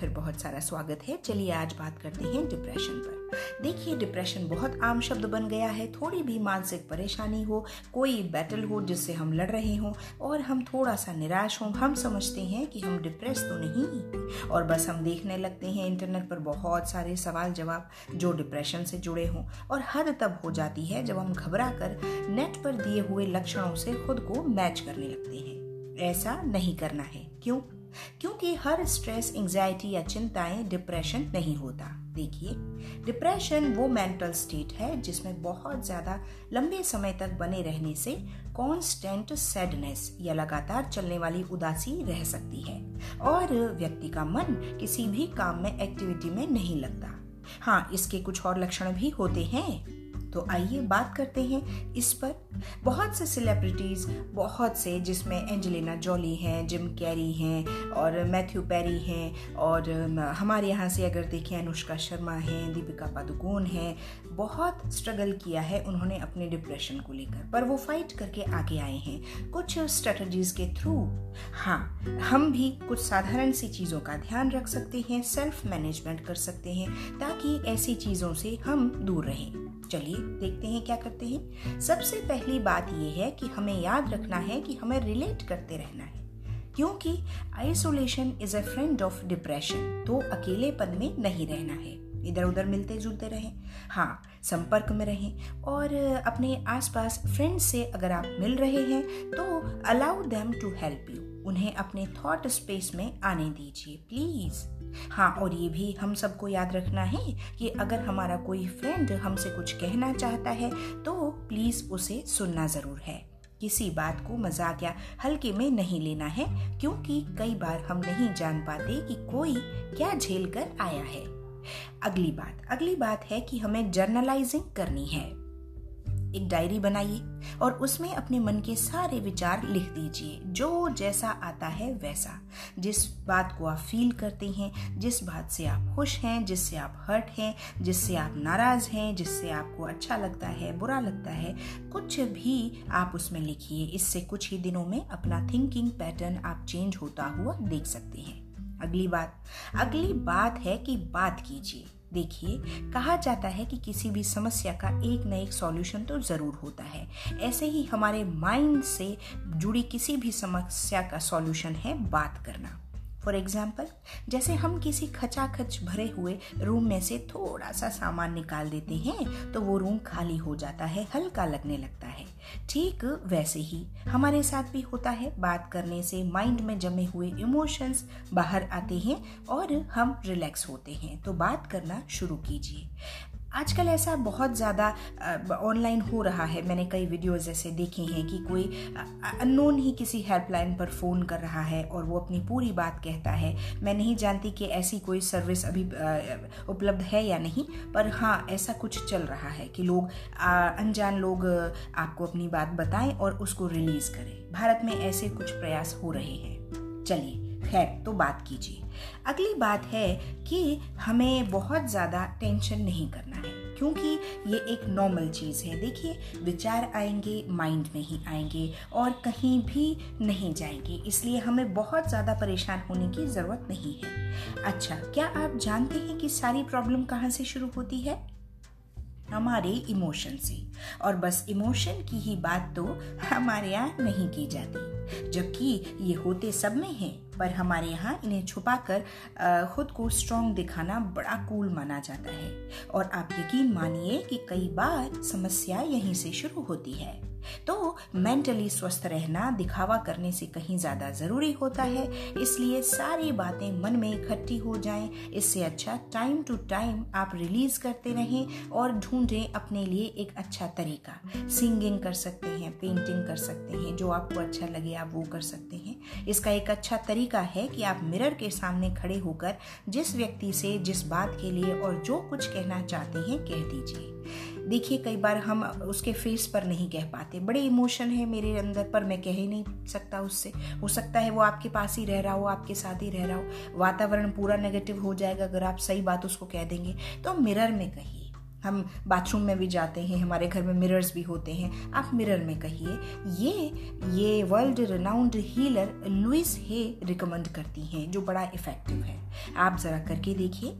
फिर बहुत सारा स्वागत है। चलिए आज बात करते हैं डिप्रेशन पर। देखिए डिप्रेशन बहुत आम शब्द बन गया है। थोड़ी भी मानसिक परेशानी हो कोई बैटल हो जिससे हम लड़ रहे हों और हम थोड़ा सा निराश हों हम समझते हैं कि हम डिप्रेस तो नहीं और बस हम देखने लगते हैं इंटरनेट पर बहुत सारे सवाल जवाब जो डिप्रेशन से जुड़े हों और हद तब हो जाती है जब हम घबरा कर नेट पर दिए हुए लक्षणों से खुद को मैच करने लगते हैं। ऐसा नहीं करना है। क्यों? क्योंकि हर स्ट्रेस एंजाइटी या चिंताएँ डिप्रेशन नहीं होता। देखिए डिप्रेशन वो मेंटल स्टेट है जिसमें बहुत ज़्यादा लंबे समय तक बने रहने से कांस्टेंट सैडनेस या लगातार चलने वाली उदासी रह सकती है। और व्यक्ति का मन किसी भी काम में एक्टिविटी में नहीं लगता। हाँ इसके कुछ और लक्षण भी होते हैं। तो आइए बात करते हैं इस पर। बहुत से सेलिब्रिटीज़ बहुत से जिसमें एंजेलिना जॉली हैं जिम कैरी हैं और मैथ्यू पेरी हैं और हमारे यहाँ से अगर देखें अनुष्का शर्मा हैं, दीपिका पादुकोण हैं, बहुत स्ट्रगल किया है उन्होंने अपने डिप्रेशन को लेकर। पर वो फाइट करके आगे आए हैं। कुछ स्ट्रेटजीज के थ्रू हाँ हम भी कुछ साधारण सी चीज़ों का ध्यान रख सकते हैं सेल्फ मैनेजमेंट कर सकते हैं, ताकि ऐसी चीज़ों से हम दूर रहें। चलिए देखते हैं क्या करते हैं। सबसे पहली बात यह है कि हमें याद रखना है कि हमें रिलेट करते रहना है। क्योंकि isolation is a friend of depression तो अकेलेपन में नहीं रहना है। इधर उधर मिलते जुलते रहें हाँ संपर्क में रहें, और अपने आसपास फ्रेंड्स से अगर आप मिल रहे हैं तो allow them to help you उन्हें अपने थॉट स्पेस में आने दीजिए प्लीज़ हाँ और ये भी हम सबको याद रखना है कि अगर हमारा कोई फ्रेंड हमसे कुछ कहना चाहता है तो प्लीज़ उसे सुनना ज़रूर है। किसी बात को मज़ाक या हल्के में नहीं लेना है, क्योंकि कई बार हम नहीं जान पाते कि कोई क्या झेल कर आया है। अगली बात अगली बात है कि हमें जर्नलाइजिंग करनी है। एक डायरी बनाइए और उसमें अपने मन के सारे विचार लिख दीजिए। जो जैसा आता है वैसा। जिस बात को आप फील करते हैं, जिस बात से आप खुश हैं, जिससे आप हर्ट हैं, जिससे आप नाराज़ हैं, जिससे आपको अच्छा लगता है, बुरा लगता है, कुछ भी आप उसमें लिखिए। इससे कुछ ही दिनों में अपना थिंकिंग पैटर्न आप चेंज होता हुआ देख सकते हैं। अगली बात। अगली बात है कि बात कीजिए। देखिए, कहा जाता है कि किसी भी समस्या का एक न एक सॉल्यूशन तो ज़रूर होता है। ऐसे ही हमारे माइंड से जुड़ी किसी भी समस्या का सॉल्यूशन है बात करना। फॉर एग्ज़ाम्पल जैसे हम किसी खचाखच भरे हुए रूम में से थोड़ा सा सामान निकाल देते हैं तो वो रूम खाली हो जाता है, हल्का लगने लगता है। ठीक वैसे ही हमारे साथ भी होता है, बात करने से माइंड में जमे हुए इमोशंस बाहर आते हैं और हम रिलैक्स होते हैं। तो बात करना शुरू कीजिए। आजकल ऐसा बहुत ज़्यादा ऑनलाइन हो रहा है। मैंने कई वीडियोज़ ऐसे देखे हैं कि कोई अननोन ही किसी हेल्पलाइन पर फ़ोन कर रहा है और वो अपनी पूरी बात कहता है। मैं नहीं जानती कि ऐसी कोई सर्विस अभी उपलब्ध है या नहीं, पर हाँ ऐसा कुछ चल रहा है कि लोग अनजान लोग आपको अपनी बात बताएँ और उसको रिलीज़ करें। भारत में ऐसे कुछ प्रयास हो रहे हैं। चलिए। खैर तो बात कीजिए। अगली बात है कि हमें बहुत ज़्यादा टेंशन नहीं करना है, क्योंकि ये एक नॉर्मल चीज़ है। देखिए, विचार आएँगे, माइंड में ही आएँगे और कहीं भी नहीं जाएँगे, इसलिए हमें बहुत ज़्यादा परेशान होने की ज़रूरत नहीं है। अच्छा क्या आप जानते हैं कि सारी प्रॉब्लम कहाँ से शुरू होती है? हमारे इमोशन से। और बस इमोशन की ही बात तो हमारे यहाँ नहीं की जाती। जबकि ये होते सब में हैं, पर हमारे यहाँ इन्हें छुपाकर खुद को स्ट्रॉन्ग दिखाना बड़ा कूल माना जाता है। और आप यकीन मानिए कि कई बार समस्या यहीं से शुरू होती है। तो मेंटली स्वस्थ रहना, दिखावा करने से कहीं ज़्यादा ज़रूरी होता है। इसलिए सारी बातें मन में इकट्ठी हो जाएँ। इससे अच्छा टाइम टू टाइम आप रिलीज़ करते रहें और ढूंढें अपने लिए एक अच्छा तरीका। सिंगिंग कर सकते हैं पेंटिंग कर सकते हैं, जो आपको अच्छा लगे आप वो कर सकते हैं। इसका एक अच्छा तरीका है कि आप मिरर के सामने खड़े होकर जिस व्यक्ति से, जिस बात के लिए और जो कुछ कहना चाहते हैं, कह दीजिए। देखिए, कई बार हम उसके फेस पर नहीं कह पाते। बड़े इमोशन है मेरे अंदर, पर मैं कह ही नहीं सकता उससे। हो सकता है वो आपके पास ही रह रहा हो, आपके साथ ही रह रहा हो। वातावरण पूरा नेगेटिव हो जाएगा अगर आप सही बात उसको कह देंगे। तो मिरर में कहिए। हम बाथरूम में भी जाते हैं, हमारे घर में मिरर्स भी होते हैं। आप मिरर में कहिए। ये ये world renowned healer Louise Hay recommend करती हैं, जो बड़ा इफ़ेक्टिव है। आप ज़रा करके देखिए।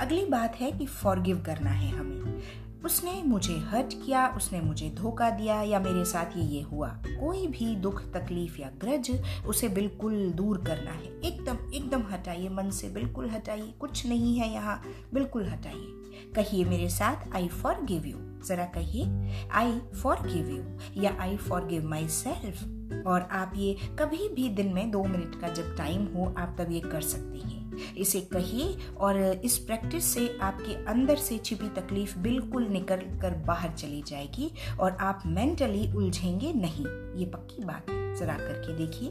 अगली बात है कि फॉरगिव करना है हमें। उसने मुझे हर्ट किया, उसने मुझे धोखा दिया या मेरे साथ ये ये हुआ। कोई भी दुख, तकलीफ़ या ग्रज उसे बिल्कुल दूर करना है। एकदम एकदम हटाइए, मन से बिल्कुल हटाइए। कुछ नहीं है यहाँ, बिल्कुल हटाइए। कहिए मेरे साथ आई फॉर गिव यू जरा कहिए आई फॉर गिव यू या I forgive myself और आप ये कभी भी दिन में दो मिनट का जब टाइम हो, आप तब ये कर सकते हैं। इसे कहिए और इस प्रैक्टिस से आपके अंदर से छिपी तकलीफ़ बिल्कुल निकल कर बाहर चली जाएगी और आप मेंटली उलझेंगे नहीं। ये पक्की बात है। जरा करके देखिए।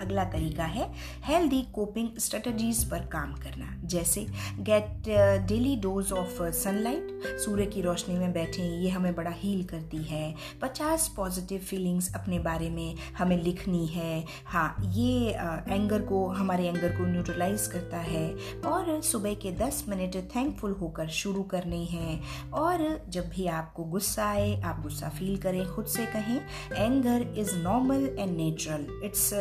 अगला तरीका है हेल्दी कोपिंग स्ट्रेटजीज पर काम करना। जैसे get daily dose of sunlight सूर्य की रोशनी में बैठे ये हमें बड़ा हील करती है। पचास पॉजिटिव फीलिंग्स अपने बारे में हमें लिखनी है। हाँ ये एंगर uh, को हमारे एंगर को न्यूट्रलाइज करता है। और सुबह के दस मिनट थैंकफुल होकर शुरू करने हैं। और जब भी आपको गुस्सा आए आप गुस्सा फील करें खुद से कहें anger is normal and natural it's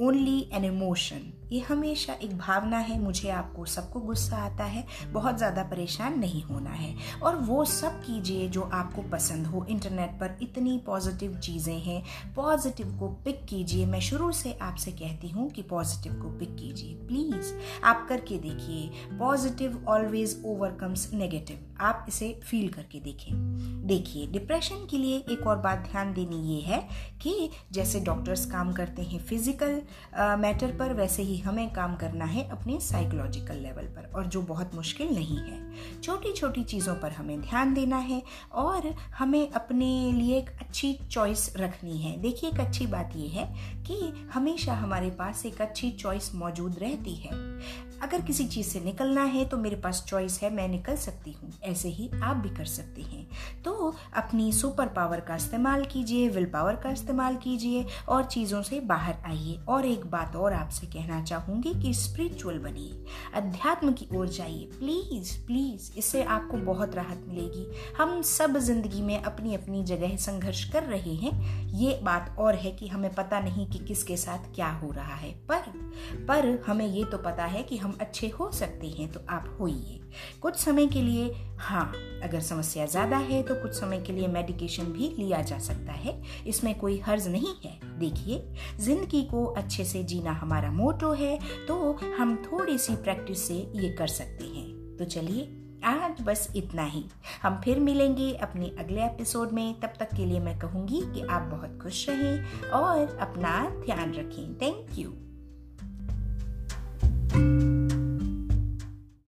only an emotion. ये हमेशा एक भावना है, मुझे आपको, सबको गुस्सा आता है, बहुत ज़्यादा परेशान नहीं होना है। और वो सब कीजिए जो आपको पसंद हो। इंटरनेट पर इतनी पॉजिटिव चीज़ें हैं, पॉजिटिव को पिक कीजिए। मैं शुरू से आपसे कहती हूँ कि पॉजिटिव को पिक कीजिए, प्लीज़। आप करके देखिए, पॉजिटिव ऑलवेज ओवरकम्स नेगेटिव आप इसे फील करके देखें। देखिए डिप्रेशन के लिए एक और बात ध्यान देनी ये है कि जैसे डॉक्टर्स काम करते हैं फ़िज़िकल मैटर पर, वैसे ही हमें काम करना है अपने साइकोलॉजिकल लेवल पर, और जो बहुत मुश्किल नहीं है। छोटी छोटी चीज़ों पर हमें ध्यान देना है, और हमें अपने लिए एक अच्छी चॉइस रखनी है। देखिए, एक अच्छी बात यह है कि हमेशा हमारे पास एक अच्छी चॉइस मौजूद रहती है। अगर किसी चीज़ से निकलना है तो मेरे पास चॉइस है, मैं निकल सकती हूँ। ऐसे ही आप भी कर सकते हैं। तो अपनी सुपर पावर का इस्तेमाल कीजिए विल पावर का इस्तेमाल कीजिए और चीज़ों से बाहर आइए। और एक बात और आपसे कहना चाहूँगी कि स्पिरिचुअल बनिए। अध्यात्म की ओर जाइए। प्लीज़ प्लीज़ इससे आपको बहुत राहत मिलेगी। हम सब ज़िंदगी में अपनी अपनी जगह संघर्ष कर रहे हैं। ये बात और है कि हमें पता नहीं कि किसके साथ क्या हो रहा है। पर पर हमें ये तो पता है कि हम अच्छे हो सकते हैं तो आप होइए। कुछ समय के लिए हाँ अगर समस्या ज़्यादा है तो कुछ समय के लिए मेडिकेशन भी लिया जा सकता है। इसमें कोई हर्ज नहीं है। देखिए, ज़िंदगी को अच्छे से जीना हमारा मोटो है तो हम थोड़ी सी प्रैक्टिस से ये कर सकते हैं। तो चलिए, आज बस इतना ही। हम फिर मिलेंगे अपने अगले एपिसोड में। तब तक के लिए मैं कहूँगी कि आप बहुत खुश रहें और अपना ध्यान रखें। Thank you